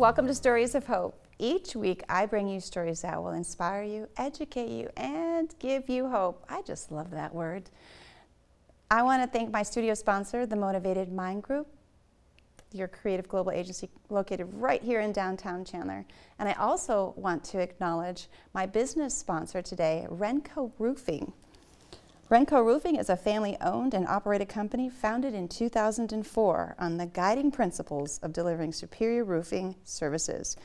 Welcome to Stories of Hope. Each week, I bring you stories that will inspire you, educate you, and give you hope. I just love that word. I want to thank my studio sponsor, the Motivated Mind Group, your creative global agency located right here in downtown Chandler. And I also want to acknowledge my business sponsor today, Renco Roofing. Renco Roofing is a family owned and operated company founded in 2004 on the guiding principles of delivering superior roofing services.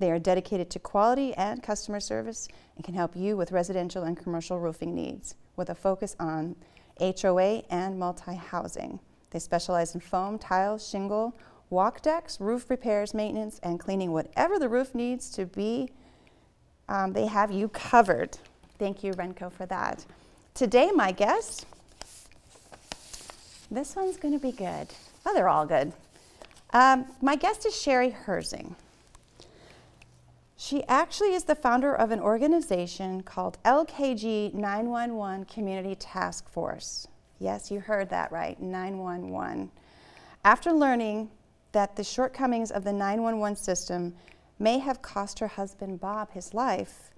They are dedicated to quality and customer service and can help you with residential and commercial roofing needs with a focus on HOA and multi housing. They specialize in foam, tile, shingle, walk decks, roof repairs, maintenance, and cleaning. Whatever the roof needs to be, um, they have you covered. Thank you, Renco, for that. Today, my guest, this one's going to be good. Oh, they're all good. Um, my guest is Sherry Herzing. She actually is the founder of an organization called LKG 911 Community Task Force. Yes, you heard that right 911. After learning that the shortcomings of the 911 system may have cost her husband Bob his life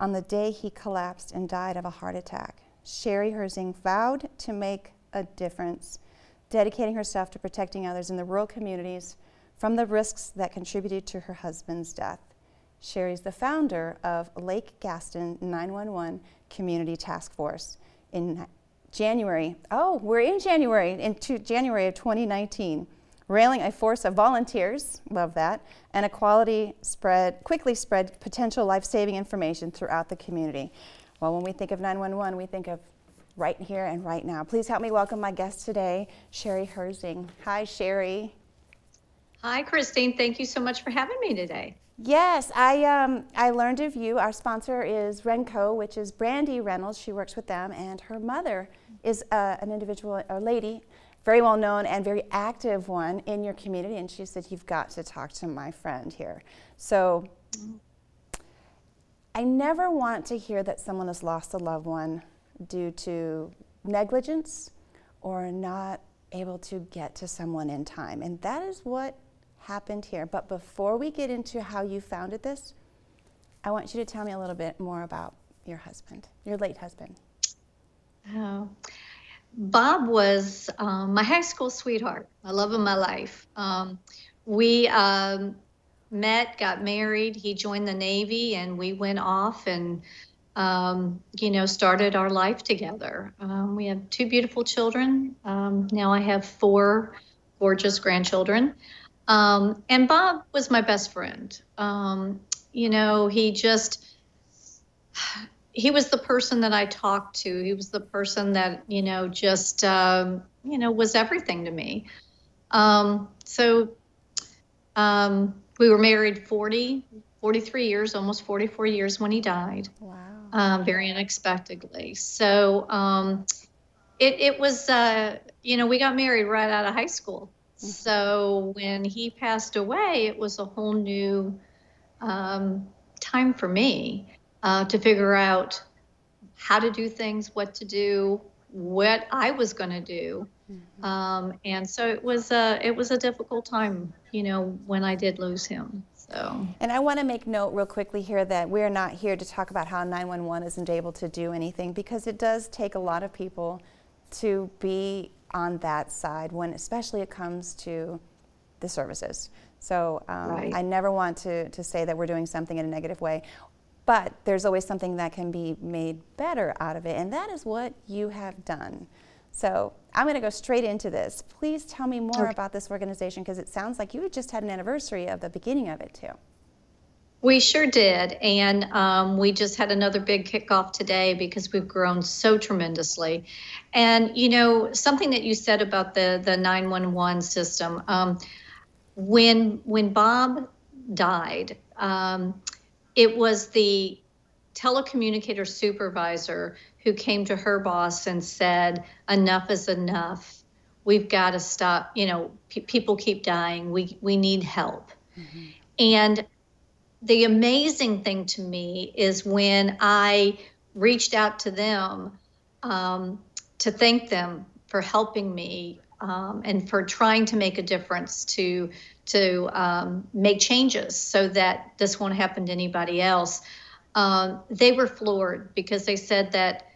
on the day he collapsed and died of a heart attack. Sherry Herzing vowed to make a difference, dedicating herself to protecting others in the rural communities from the risks that contributed to her husband's death. Sherry's the founder of Lake Gaston 911 Community Task Force. In January, oh, we're in January, in January of 2019, railing a force of volunteers, love that, and a quality spread, quickly spread potential life-saving information throughout the community. Well, when we think of 911, we think of right here and right now. Please help me welcome my guest today, Sherry Herzing. Hi, Sherry. Hi, Christine. Thank you so much for having me today. Yes, I, um, I learned of you. Our sponsor is Renco, which is Brandy Reynolds. She works with them, and her mother is uh, an individual, a lady, very well known and very active one in your community. And she said, You've got to talk to my friend here. So I never want to hear that someone has lost a loved one due to negligence or not able to get to someone in time. And that is what happened here. But before we get into how you founded this, I want you to tell me a little bit more about your husband, your late husband. Oh, Bob was um, my high school sweetheart, my love of my life. Um, we um, met, got married. He joined the Navy, and we went off and, um, you know, started our life together. Um, we have two beautiful children. Um, now I have four gorgeous grandchildren. Um, and Bob was my best friend. Um, you know, he just, he was the person that I talked to. He was the person that, you know, just, um, you know, was everything to me. so, um, we were married 40, 43 years, almost 44 years when he died. Wow. Um, very unexpectedly. So um, it, it was, uh, you know, we got married right out of high school. Mm-hmm. So when he passed away, it was a whole new um, time for me uh, to figure out how to do things, what to do, what I was going to do. Mm-hmm. Um, and so it was a it was a difficult time, you know, when I did lose him. So. And I want to make note real quickly here that we're not here to talk about how 911 isn't able to do anything because it does take a lot of people to be on that side when, especially it comes to the services. So um, right. I never want to, to say that we're doing something in a negative way, but there's always something that can be made better out of it, and that is what you have done. So I'm going to go straight into this. Please tell me more okay. about this organization because it sounds like you just had an anniversary of the beginning of it too. We sure did. And um, we just had another big kickoff today because we've grown so tremendously. And, you know, something that you said about the, the 911 system, um, when, when Bob died, um, it was the telecommunicator supervisor who came to her boss and said, Enough is enough. We've got to stop. You know, p- people keep dying. We, we need help. Mm-hmm. And the amazing thing to me is when I reached out to them um, to thank them for helping me um, and for trying to make a difference to to um, make changes so that this won't happen to anybody else. Um, they were floored because they said that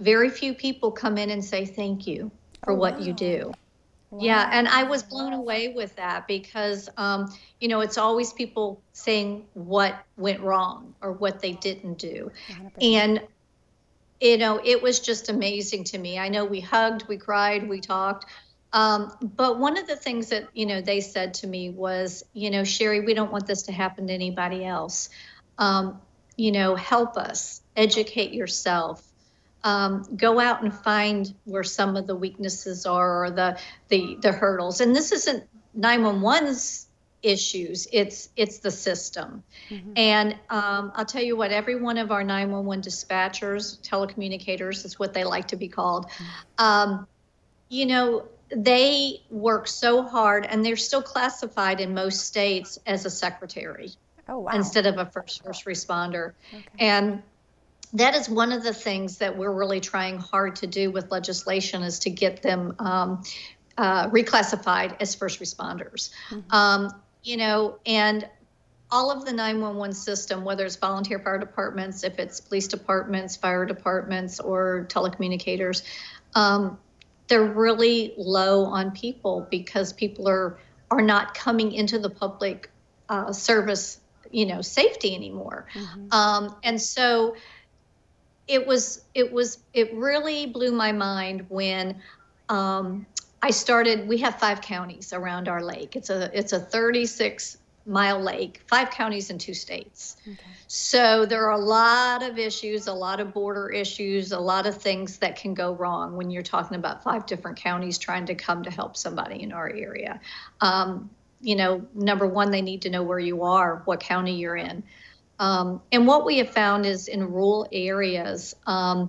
very few people come in and say thank you for oh, what wow. you do. Wow. Yeah, and I was blown away with that because, um, you know, it's always people saying what went wrong or what they didn't do. 100%. And, you know, it was just amazing to me. I know we hugged, we cried, we talked. Um, but one of the things that, you know, they said to me was, you know, Sherry, we don't want this to happen to anybody else. Um, you know, help us, educate yourself um, go out and find where some of the weaknesses are or the the the hurdles. And this isn't 911's issues; it's it's the system. Mm-hmm. And um, I'll tell you what, every one of our 911 dispatchers, telecommunicators, is what they like to be called. Mm-hmm. Um, you know, they work so hard, and they're still classified in most states as a secretary. Oh, wow. Instead of a first first responder. Okay. And that is one of the things that we're really trying hard to do with legislation is to get them um, uh, reclassified as first responders. Mm-hmm. Um, you know, and all of the 911 system, whether it's volunteer fire departments, if it's police departments, fire departments, or telecommunicators, um, they're really low on people because people are are not coming into the public uh, service, you know, safety anymore. Mm-hmm. Um, and so it was it was it really blew my mind when um, I started. We have five counties around our lake. It's a it's a 36 mile lake, five counties in two states. Okay. So there are a lot of issues, a lot of border issues, a lot of things that can go wrong when you're talking about five different counties trying to come to help somebody in our area. Um, you know, number one, they need to know where you are, what county you're in. Um, and what we have found is in rural areas, um,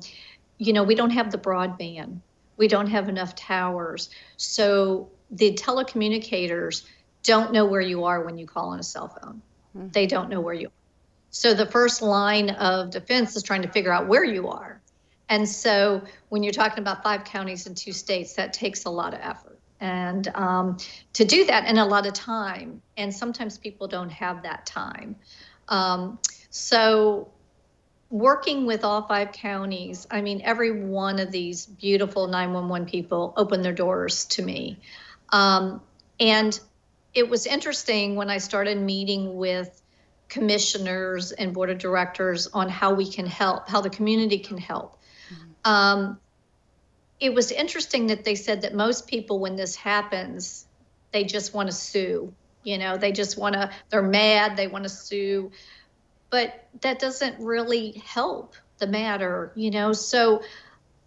you know, we don't have the broadband, we don't have enough towers. So the telecommunicators don't know where you are when you call on a cell phone. Mm-hmm. They don't know where you are. So the first line of defense is trying to figure out where you are. And so when you're talking about five counties and two states, that takes a lot of effort. And um, to do that and a lot of time. And sometimes people don't have that time. Um, so working with all five counties, I mean, every one of these beautiful 911 people opened their doors to me. Um, and it was interesting when I started meeting with commissioners and board of directors on how we can help, how the community can help. Mm-hmm. Um, it was interesting that they said that most people, when this happens, they just want to sue you know they just want to they're mad they want to sue. But that doesn't really help the matter you know? So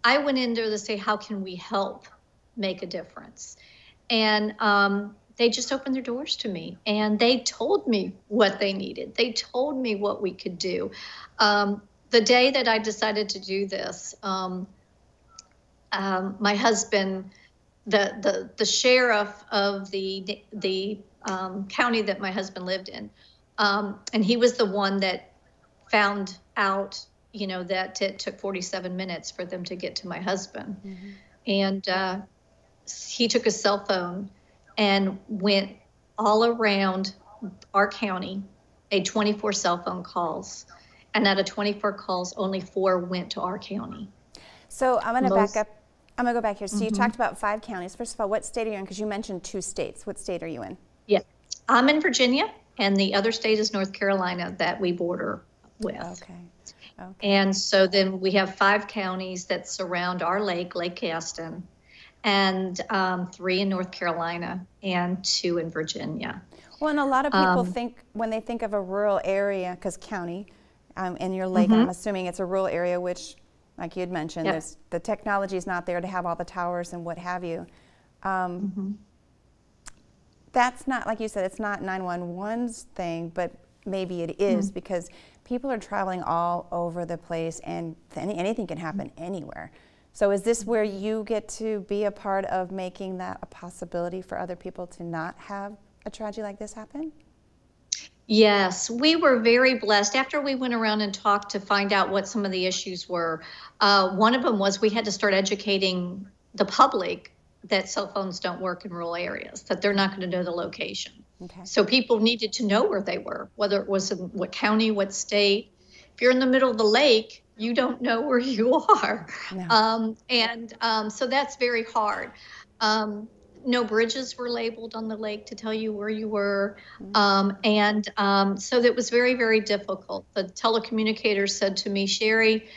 i went in there to say how can we help make a difference? And um, they just opened their doors to me and they told me what they needed. They told me what we could do. Um, the day that i decided to do this um, um my husband the, the the sheriff of the the um, county that my husband lived in. Um, and he was the one that found out, you know, that it took 47 minutes for them to get to my husband. Mm-hmm. And uh, he took a cell phone and went all around our county, a 24 cell phone calls. And out of 24 calls, only four went to our county. So I'm going to back up. I'm going to go back here. So mm-hmm. you talked about five counties. First of all, what state are you in? Because you mentioned two states. What state are you in? Yeah, I'm in Virginia, and the other state is North Carolina that we border with. Okay. okay. And so then we have five counties that surround our lake, Lake Gaston, and um, three in North Carolina and two in Virginia. Well, and a lot of people um, think when they think of a rural area, because county, um, in your lake, mm-hmm. I'm assuming it's a rural area, which, like you had mentioned, yep. the technology is not there to have all the towers and what have you. Um, mm-hmm that's not like you said it's not 911's thing but maybe it is mm-hmm. because people are traveling all over the place and th- anything can happen mm-hmm. anywhere so is this where you get to be a part of making that a possibility for other people to not have a tragedy like this happen Yes, we were very blessed. After we went around and talked to find out what some of the issues were, uh, one of them was we had to start educating the public that cell phones don't work in rural areas, that they're not going to know the location. Okay. So people needed to know where they were, whether it was in what county, what state. If you're in the middle of the lake, you don't know where you are. No. Um, and um, so that's very hard. Um, no bridges were labeled on the lake to tell you where you were. Um, and um, so that was very, very difficult. The telecommunicator said to me, Sherry,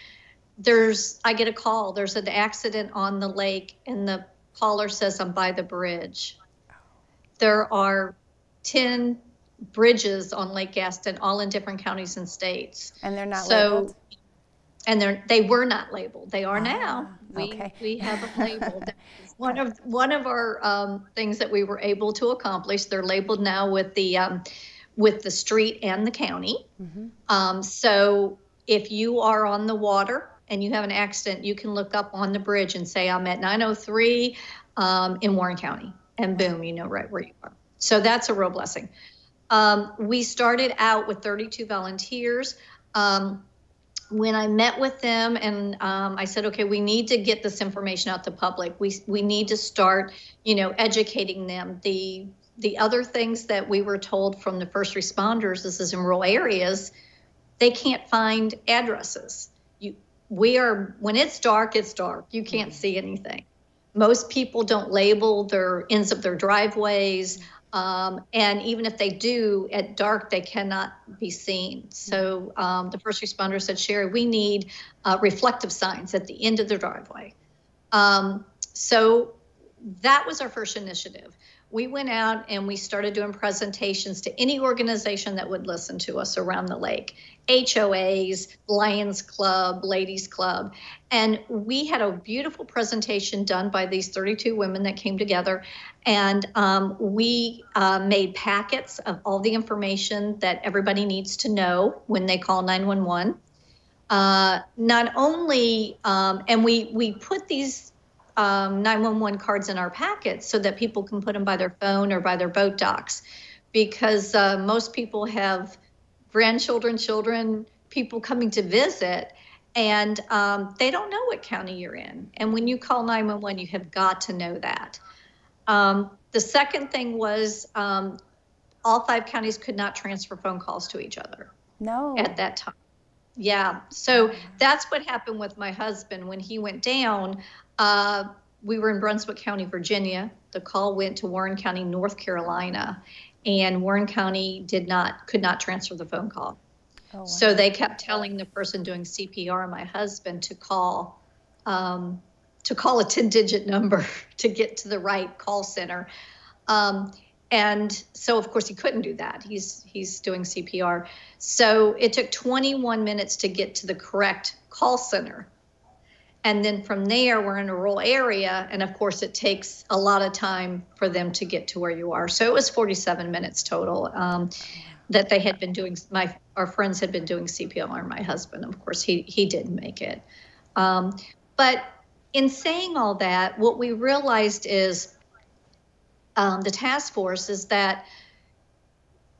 there's, I get a call, there's an accident on the lake, and the caller says, I'm by the bridge. There are 10 bridges on Lake Gaston, all in different counties and states. And they're not So- labeled? and they're they were not labeled. They are now. We okay. we have. That was one of one of our um, things that we were able to accomplish. They're labeled now with the um, with the street and the county. Mm-hmm. Um, so if you are on the water and you have an accident, you can look up on the bridge and say, "I'm at 903 um, in Warren County," and boom, you know right where you are. So that's a real blessing. Um, we started out with 32 volunteers. Um, when I met with them and um, I said, okay, we need to get this information out to public. We we need to start, you know, educating them. The the other things that we were told from the first responders this is in rural areas, they can't find addresses. You we are when it's dark, it's dark. You can't see anything. Most people don't label their ends of their driveways. Um, and even if they do at dark, they cannot be seen. So um, the first responder said, Sherry, we need uh, reflective signs at the end of the driveway. Um, so that was our first initiative. We went out and we started doing presentations to any organization that would listen to us around the lake HOAs, Lions Club, Ladies Club. And we had a beautiful presentation done by these 32 women that came together. And um, we uh, made packets of all the information that everybody needs to know when they call 911. Uh, not only, um, and we, we put these um, 911 cards in our packets so that people can put them by their phone or by their boat docks because uh, most people have grandchildren, children, people coming to visit, and um, they don't know what county you're in. And when you call 911, you have got to know that. Um, the second thing was um, all five counties could not transfer phone calls to each other No. at that time. Yeah. So that's what happened with my husband when he went down. Uh, we were in Brunswick County, Virginia. The call went to Warren County, North Carolina, and Warren County did not could not transfer the phone call. Oh, wow. So they kept telling the person doing CPR, my husband, to call um, to call a 10 digit number to get to the right call center. Um, and so of course he couldn't do that. He's he's doing CPR. So it took 21 minutes to get to the correct call center. And then from there, we're in a rural area, and of course, it takes a lot of time for them to get to where you are. So it was 47 minutes total um, that they had been doing. My our friends had been doing CPR. My husband, of course, he he didn't make it. Um, but in saying all that, what we realized is um, the task force is that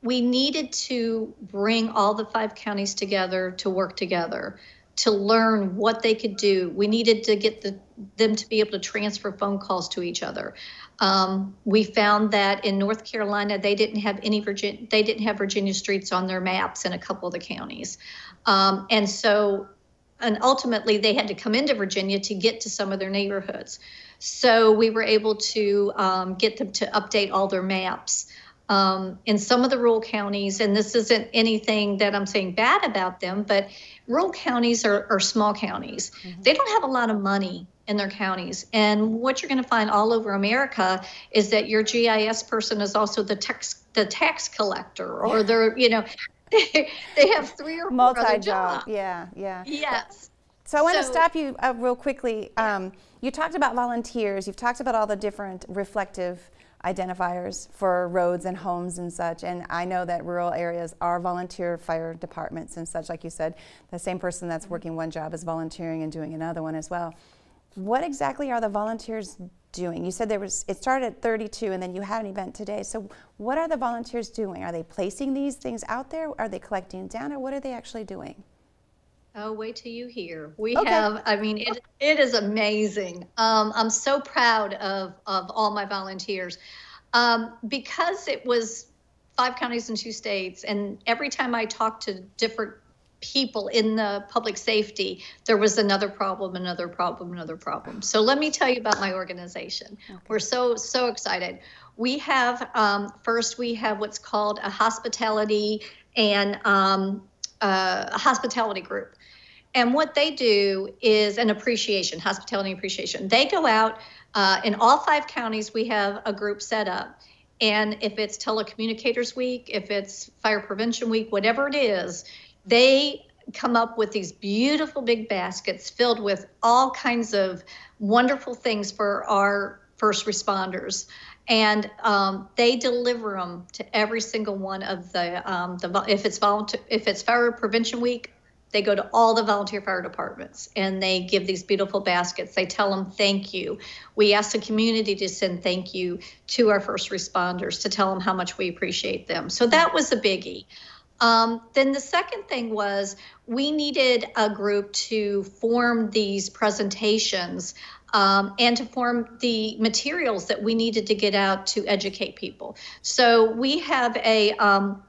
we needed to bring all the five counties together to work together to learn what they could do. We needed to get the, them to be able to transfer phone calls to each other. Um, we found that in North Carolina, they didn't have any Virginia, they didn't have Virginia streets on their maps in a couple of the counties, um, and so, and ultimately, they had to come into Virginia to get to some of their neighborhoods. So we were able to um, get them to update all their maps. Um, in some of the rural counties, and this isn't anything that I'm saying bad about them, but rural counties are, are small counties. They don't have a lot of money in their counties. And what you're going to find all over America is that your GIS person is also the tax the tax collector, or they're you know they, they have three or four other Multi-job. jobs. Yeah, yeah. Yes. So I want to stop you uh, real quickly. Um, you talked about volunteers. You've talked about all the different reflective identifiers for roads and homes and such. And I know that rural areas are volunteer fire departments and such. Like you said, the same person that's working one job is volunteering and doing another one as well. What exactly are the volunteers doing? You said there was it started at 32 and then you had an event today. So what are the volunteers doing? Are they placing these things out there? Are they collecting down or what are they actually doing? Oh, wait till you hear. We okay. have, I mean, it, it is amazing. Um, I'm so proud of, of all my volunteers. Um, because it was five counties and two states, and every time I talked to different people in the public safety, there was another problem, another problem, another problem. So let me tell you about my organization. Okay. We're so, so excited. We have, um, first, we have what's called a hospitality and um, uh, a hospitality group. And what they do is an appreciation, hospitality appreciation. They go out uh, in all five counties, we have a group set up. And if it's Telecommunicators Week, if it's Fire Prevention Week, whatever it is, they come up with these beautiful big baskets filled with all kinds of wonderful things for our first responders. And um, they deliver them to every single one of the um, the if it's volunteer if it's fire prevention week they go to all the volunteer fire departments and they give these beautiful baskets. They tell them thank you. We ask the community to send thank you to our first responders to tell them how much we appreciate them. So that was a biggie um, then the second thing was we needed a group to form these presentations um, and to form the materials that we needed to get out to educate people. So we have a um,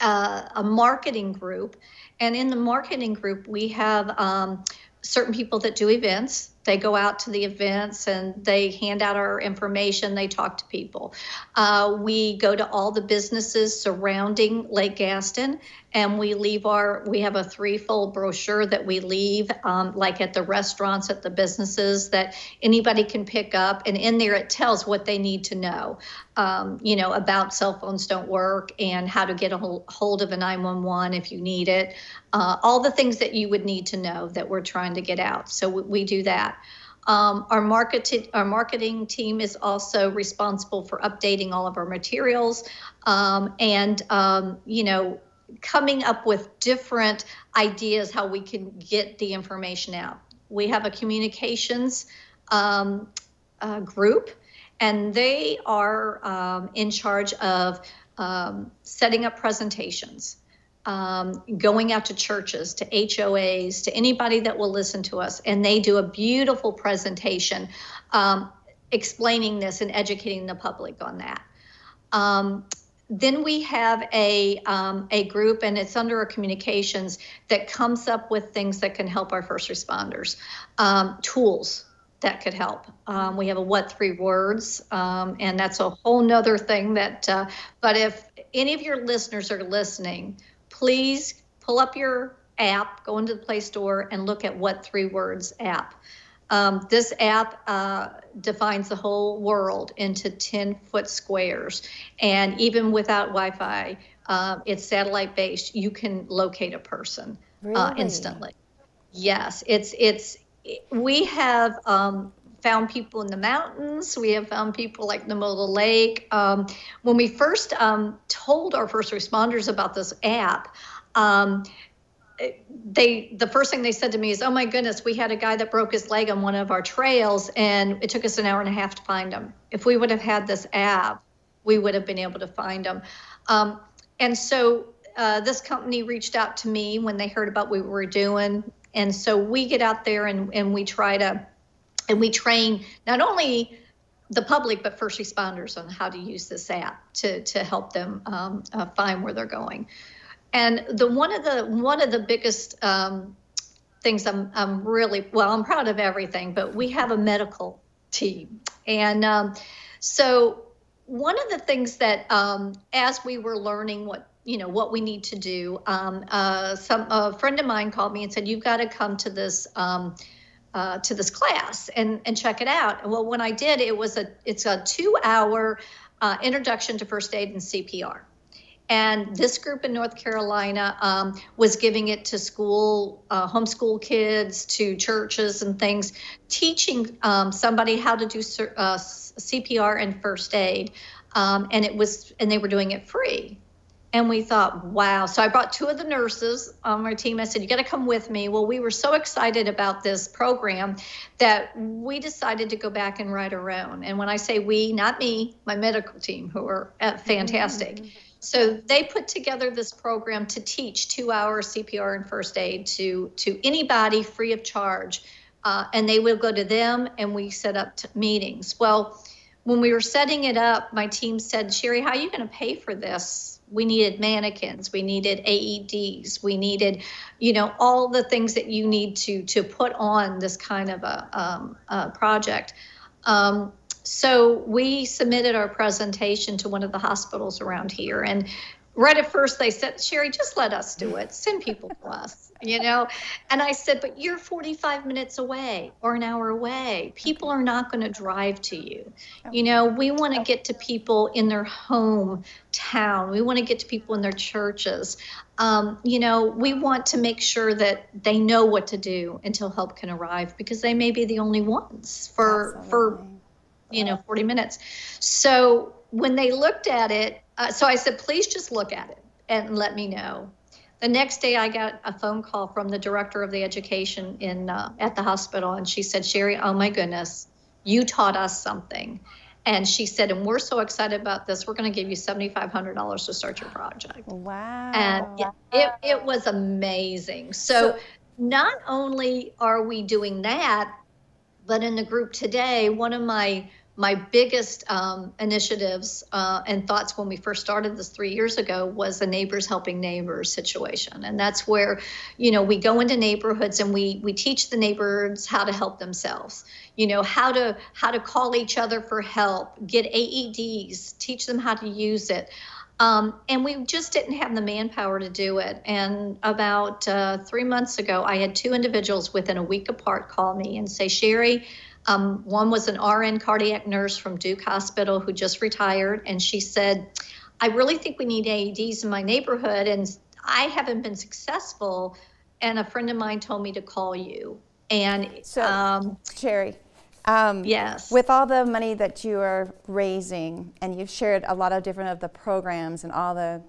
uh, a marketing group, and in the marketing group we have um, certain people that do events they go out to the events and they hand out our information they talk to people. Uh, we go to all the businesses surrounding lake gaston and we leave our we have a threefold brochure that we leave um, like at the restaurants at the businesses that anybody can pick up. And in there it tells what they need to know um, you know about cell phones don't work and how to get a hold of a 911 if you need it. Uh, all the things that you would need to know that we're trying to get out. So we, we do that. Um, our market our marketing team is also responsible for updating all of our materials. Um, and um, you know coming up with different ideas how we can get the information out. We have a communications um, uh, group, and they are um, in charge of um, setting up presentations. Um, going out to churches, to HOAs, to anybody that will listen to us, and they do a beautiful presentation um, explaining this and educating the public on that. Then we have a um, a group and it's under our communications that comes up with things that can help our first responders. Um, tools that could help. Um, we have a what three words um, and that's a whole nother thing that uh, but if any of your listeners are listening please pull up your app go into the play store and look at what three words app um, this app uh, defines the whole world into 10 foot squares. And even without Wi Fi, uh, it's satellite based, you can locate a person uh, really? uh, instantly. Yes, it's, it's, we have um, found people in the mountains. We have found people like in the middle of lake. Um, when we first um, told our first responders about this app, um, they the first thing they said to me is, "Oh my goodness, we had a guy that broke his leg on one of our trails, and it took us an hour and a half to find him. If we would have had this app, we would have been able to find him." Um, and so uh, this company reached out to me when they heard about what we were doing, and so we get out there and and we try to, and we train not only the public but first responders on how to use this app to to help them um, uh, find where they're going. And the one of the one of the biggest um, things I'm I'm really well I'm proud of everything, but we have a medical team, and um, so one of the things that um, as we were learning what you know what we need to do, um, uh, some a friend of mine called me and said you've got to come to this. Um, uh, to this class and and check it out. Well, when I did, it was a it's a two hour uh, introduction to first aid and CPR. And this group in North Carolina um, was giving it to school, uh, homeschool kids, to churches and things, teaching um, somebody how to do uh, CPR and first aid. Um, and it was, and they were doing it free. And we thought, wow. So I brought two of the nurses on our team. I said, you got to come with me. Well, we were so excited about this program that we decided to go back and write our own. And when I say we, not me, my medical team, who are uh, fantastic. Mm-hmm So they put together this program to teach two hour CPR and first aid to, to anybody free of charge. Uh, and they will go to them and we set up t- meetings. Well, when we were setting it up, my team said, Sherry, how are you going to pay for this? We needed mannequins, we needed AEDs, we needed, you know, all the things that you need to to put on this kind of a, um, a project. Um, so we submitted our presentation to one of the hospitals around here, and right at first they said, Sherry, just let us do it. Send people to us, you know? And I said, but you're 45 minutes away or an hour away. People are not going to drive to you. You know, we want to get to people in their home town. We want to get to people in their churches. Um, you know, we want to make sure that they know what to do until help can arrive because they may be the only ones for, Absolutely. for, you know, 40 minutes. So when they looked at it, uh, so I said, please just look at it and let me know. The next day, I got a phone call from the director of the education in uh, at the hospital, and she said, "Sherry, oh my goodness, you taught us something." And she said, "And we're so excited about this. We're going to give you seventy five hundred dollars to start your project." Wow! And it, it, it was amazing. So, so not only are we doing that, but in the group today, one of my my biggest um, initiatives uh, and thoughts when we first started this three years ago was the neighbors helping neighbors situation. And that's where you know we go into neighborhoods and we we teach the neighbors how to help themselves. You know how to how to call each other for help get aeds teach them how to use it. Um, and we just didn't have the manpower to do it. And about uh, three months ago, I had two individuals within a week apart call me and say, Sherry, um, one was an RN cardiac nurse from Duke Hospital who just retired, and she said, I really think we need AEDs in my neighborhood, and I haven't been successful. And a friend of mine told me to call you. And so, um, Sherry, um, yes. With all the money that you are raising, and you've shared a lot of different of the programs and all the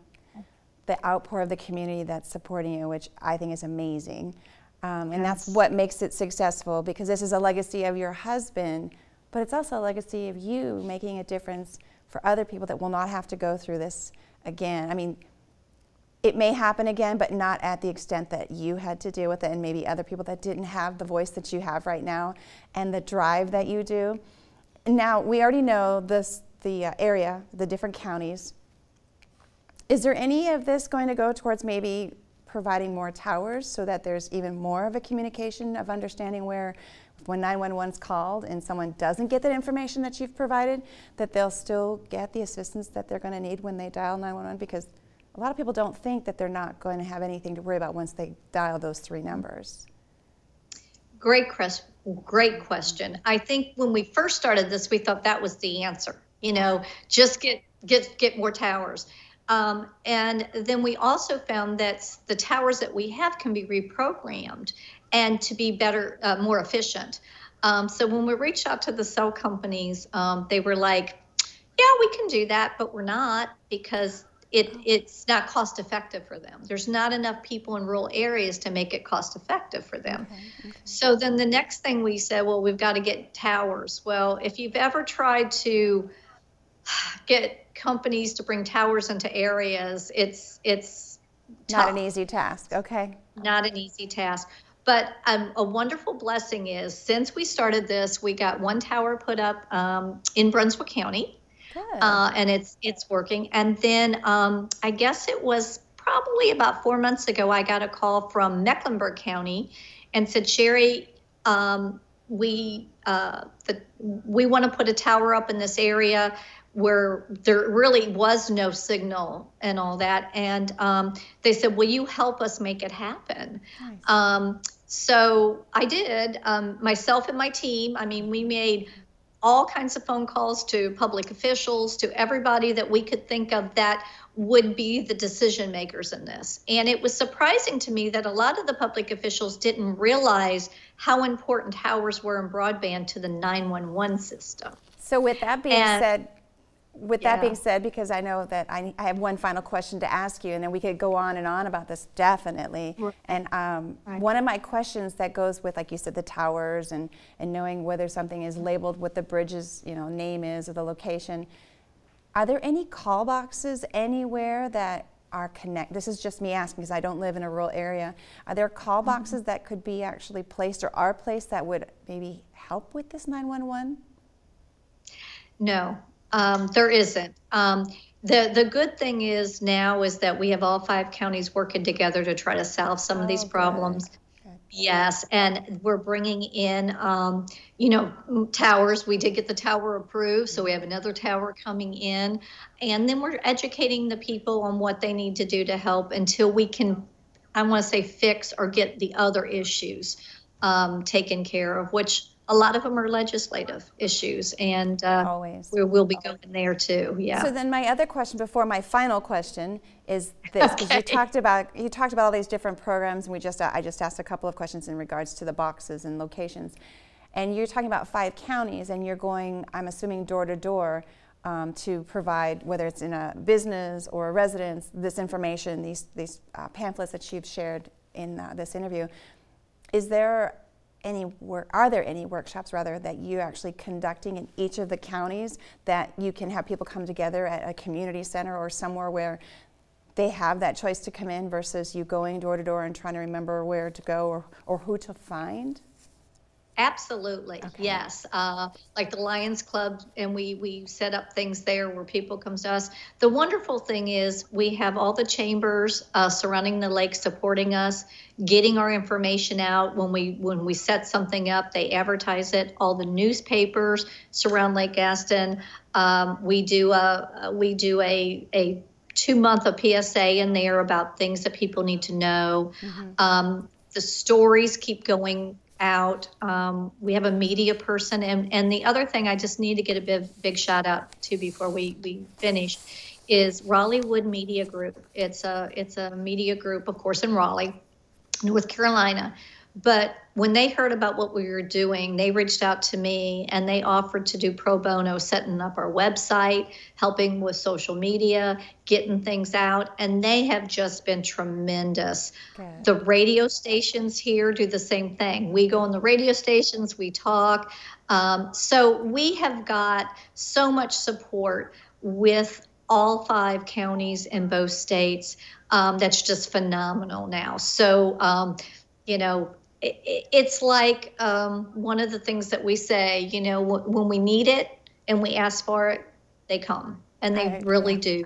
the outpour of the community that's supporting you, which I think is amazing. Um, and yes. that's what makes it successful because this is a legacy of your husband, but it's also a legacy of you making a difference for other people that will not have to go through this again. I mean, it may happen again, but not at the extent that you had to deal with it, and maybe other people that didn't have the voice that you have right now and the drive that you do. Now, we already know this, the uh, area, the different counties. Is there any of this going to go towards maybe providing more towers so that there's even more of a communication of understanding where when 911 is called and someone doesn't get that information that you've provided, that they'll still get the assistance that they're going to need when they dial 911 because a lot of people don't think that they're not going to have anything to worry about once they dial those three numbers. Great question. Great question. I think when we first started this, we thought that was the answer. You know, just get get get more towers. Um, and then we also found that the towers that we have can be reprogrammed and to be better, uh, more efficient. Um, so when we reached out to the cell companies, um, they were like, yeah, we can do that, but we're not because it, it's not cost effective for them. There's not enough people in rural areas to make it cost effective for them. Okay, okay. So then the next thing we said, well, we've got to get towers. Well, if you've ever tried to get companies to bring towers into areas, it's it's tough. not an easy task. Okay. Not an easy task. But um, a wonderful blessing is since we started this, we got one tower put up um, in Brunswick County, uh, and it's it's working. And then um, I guess it was probably about four months ago, I got a call from Mecklenburg County, and said, Sherry, um, we uh, the, we want to put a tower up in this area where there really was no signal and all that. And um, they said, Will you help us make it happen? Nice. Um, so I did, um, myself and my team. I mean, we made all kinds of phone calls to public officials, to everybody that we could think of that would be the decision makers in this. And it was surprising to me that a lot of the public officials didn't realize how important towers were in broadband to the 911 system. So, with that being and, said, with yeah. that being said, because I know that I, I, have one final question to ask you, and then we could go on and on about this definitely. Right. And um, right. one of my questions that goes with, like you said, the towers and, and knowing whether something is labeled what the bridge's you know name is or the location. Are there any call boxes anywhere that are connect? This is just me asking because I don't live in a rural area. Are there call mm-hmm. boxes mm-hmm. that could be actually placed or are placed that would maybe help with this 911? No, um, there isn't. Um, the the good thing is now is that we have all five counties working together to try to solve some oh, of these problems. Yes, and we're bringing in, um, you know, towers. We did get the tower approved, so we have another tower coming in, and then we're educating the people on what they need to do to help until we can, I want to say, fix or get the other issues um, taken care of, which a lot of them are legislative issues, and uh, always we will be going there too. Yeah. So then, my other question before my final question is this: because okay. you talked about you talked about all these different programs, and we just I just asked a couple of questions in regards to the boxes and locations, and you're talking about five counties, and you're going, I'm assuming, door to door. Um, to provide, whether it's in a business or a residence, this information, these, these uh, pamphlets that you've shared in uh, this interview. Is there any work are there any workshops rather that you're actually conducting in each of the counties that you can have people come together at a community center or somewhere where they have that choice to come in versus you going door to door and trying to remember where to go or, or who to find Absolutely, okay. yes. Uh, like the Lions Club, and we we set up things there where people come to us. The wonderful thing is we have all the chambers uh, surrounding the lake supporting us, getting our information out. When we when we set something up, they advertise it. All the newspapers surround Lake Gaston. Um, we do a we do a a two month of PSA in there about things that people need to know. Mm-hmm. Um, the stories keep going out. Um, we have a media person, and and the other thing I just need to get a big big shout out to before we we finish is Raleighwood Media Group. It's a it's a media group, of course, in Raleigh, North Carolina, but when they heard about what we were doing, they reached out to me and they offered to do pro bono, setting up our website, helping with social media, getting things out. And they have just been tremendous. Good. The radio stations here do the same thing. We go on the radio stations, we talk. Um, so we have got so much support with all five counties in both states. Um, that's just phenomenal now. So, um, you know, it's like um, one of the things that we say, you know, when we need it and we ask for it, they come, and they really do.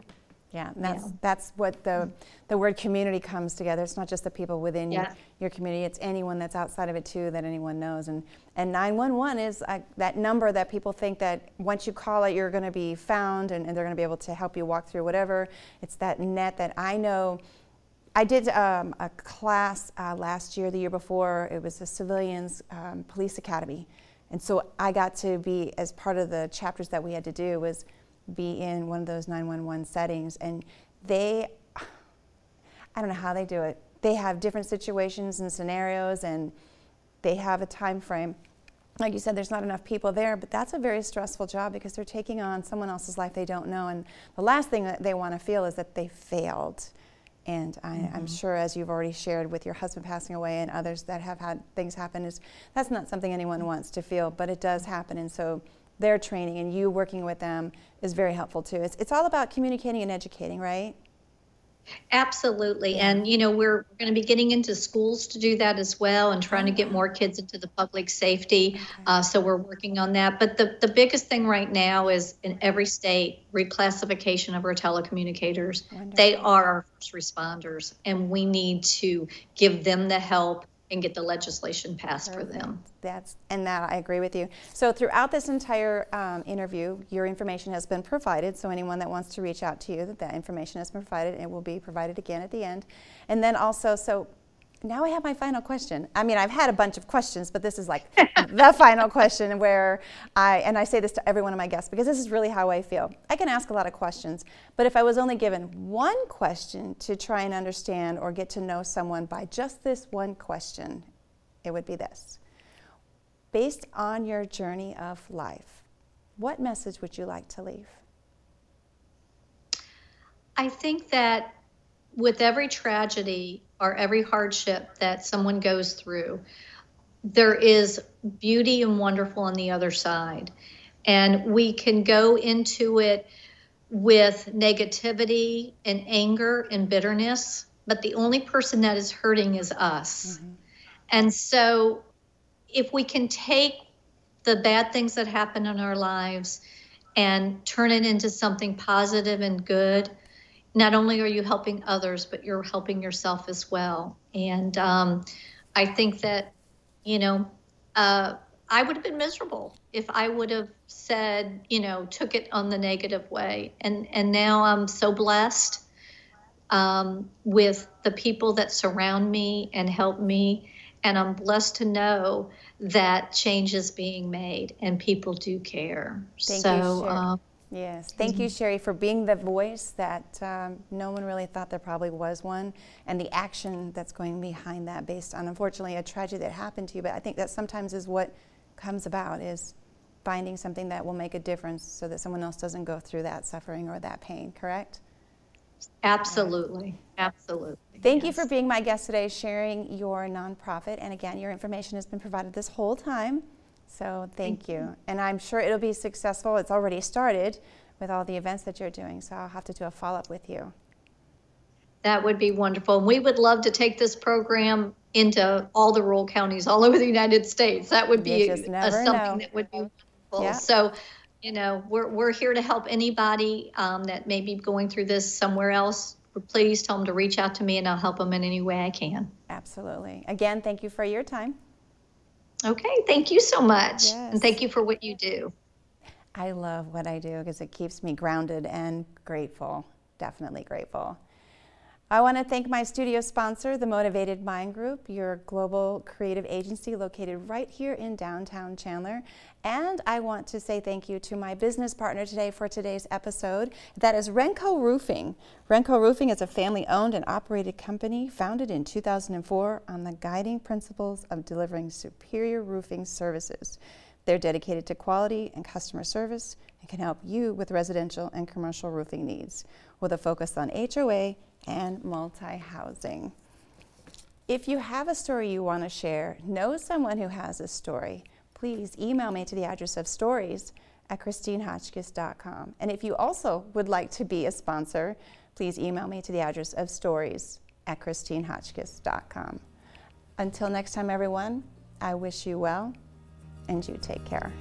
Yeah, that's yeah. that's what the the word community comes together. It's not just the people within yeah. your, your community; it's anyone that's outside of it too that anyone knows. And and 911 is uh, that number that people think that once you call it, you're going to be found and, and they're going to be able to help you walk through whatever. It's that net that I know I did um, a class uh, last year, the year before. It was a civilians um, police academy, and so I got to be as part of the chapters that we had to do was be in one of those 911 settings, and they, I don't know how they do it. They have different situations and scenarios, and they have a time frame. Like you said, there's not enough people there, but that's a very stressful job because they're taking on someone else's life they don't know, and the last thing that they want to feel is that they failed and I, am mm-hmm. sure, as you've already shared with your husband passing away and others that have had things happen, is that's not something anyone wants to feel, but it does happen. And so their training and you working with them is very helpful too. It's, it's all about communicating and educating, right? Absolutely. And, you know, we're going to be getting into schools to do that as well and trying to get more kids into the public safety. Uh, so we're working on that. But the, the biggest thing right now is in every state, reclassification of our telecommunicators. Wonderful. They are our first responders, and we need to give them the help and get the legislation passed Perfect. for them. That's and that I agree with you. So throughout this entire um, interview, your information has been provided. So anyone that wants to reach out to you, that that information has been provided, and will be provided again at the end. And then also, so now I have my final question. I mean, I've had a bunch of questions, but this is like the final question where I, and I say this to every one of my guests because this is really how I feel. I can ask a lot of questions, but if I was only given one question to try and understand or get to know someone by just this one question, it would be this. Based on your journey of life, what message would you like to leave? I think that with every tragedy or every hardship that someone goes through, there is beauty and wonderful on the other side. And we can go into it with negativity and anger and bitterness, but the only person that is hurting is us. Mm-hmm. And so, if we can take the bad things that happen in our lives and turn it into something positive and good, not only are you helping others, but you're helping yourself as well. And um, I think that, you know, uh, I would have been miserable if I would have said, you know, took it on the negative way. And and now I'm so blessed um, with the people that surround me and help me, and I'm blessed to know that change is being made and people do care. Thank so, you, um, Yes, thank you, Sherry, for being the voice that um, no one really thought there probably was one, and the action that's going behind that, based on unfortunately a tragedy that happened to you. But I think that sometimes is what comes about is finding something that will make a difference, so that someone else doesn't go through that suffering or that pain. Correct? Absolutely, absolutely. Thank yes. you for being my guest today, sharing your nonprofit. And again, your information has been provided this whole time. So thank, thank you. you. And I'm sure it'll be successful. It's already started with all the events that you're doing. So I'll have to do a follow up with you. That would be wonderful. And we would love to take this program into all the rural counties all over the United States. That would be a, something know. that would be wonderful. Yeah. So, you know, we're, we're here to help anybody um, that may be going through this somewhere else. Please tell them to reach out to me and I'll help them in any way I can. Absolutely. Again, thank you for your time. Okay, thank you so much. Yes. And thank you for what you do. I love what I do because it keeps me grounded and grateful. Definitely grateful. I want to thank my studio sponsor, the Motivated Mind Group, your global creative agency located right here in downtown Chandler. And I want to say thank you to my business partner today for today's episode. That is Renco Roofing. Renco Roofing is a family owned and operated company founded in 2004 on the guiding principles of delivering superior roofing services. They're dedicated to quality and customer service and can help you with residential and commercial roofing needs with a focus on HOA and multi housing. If you have a story you want to share, know someone who has a story, please email me to the address of stories at christinehotchkiss.com. And if you also would like to be a sponsor, please email me to the address of stories at christinehotchkiss.com. Until next time, everyone, I wish you well and you take care.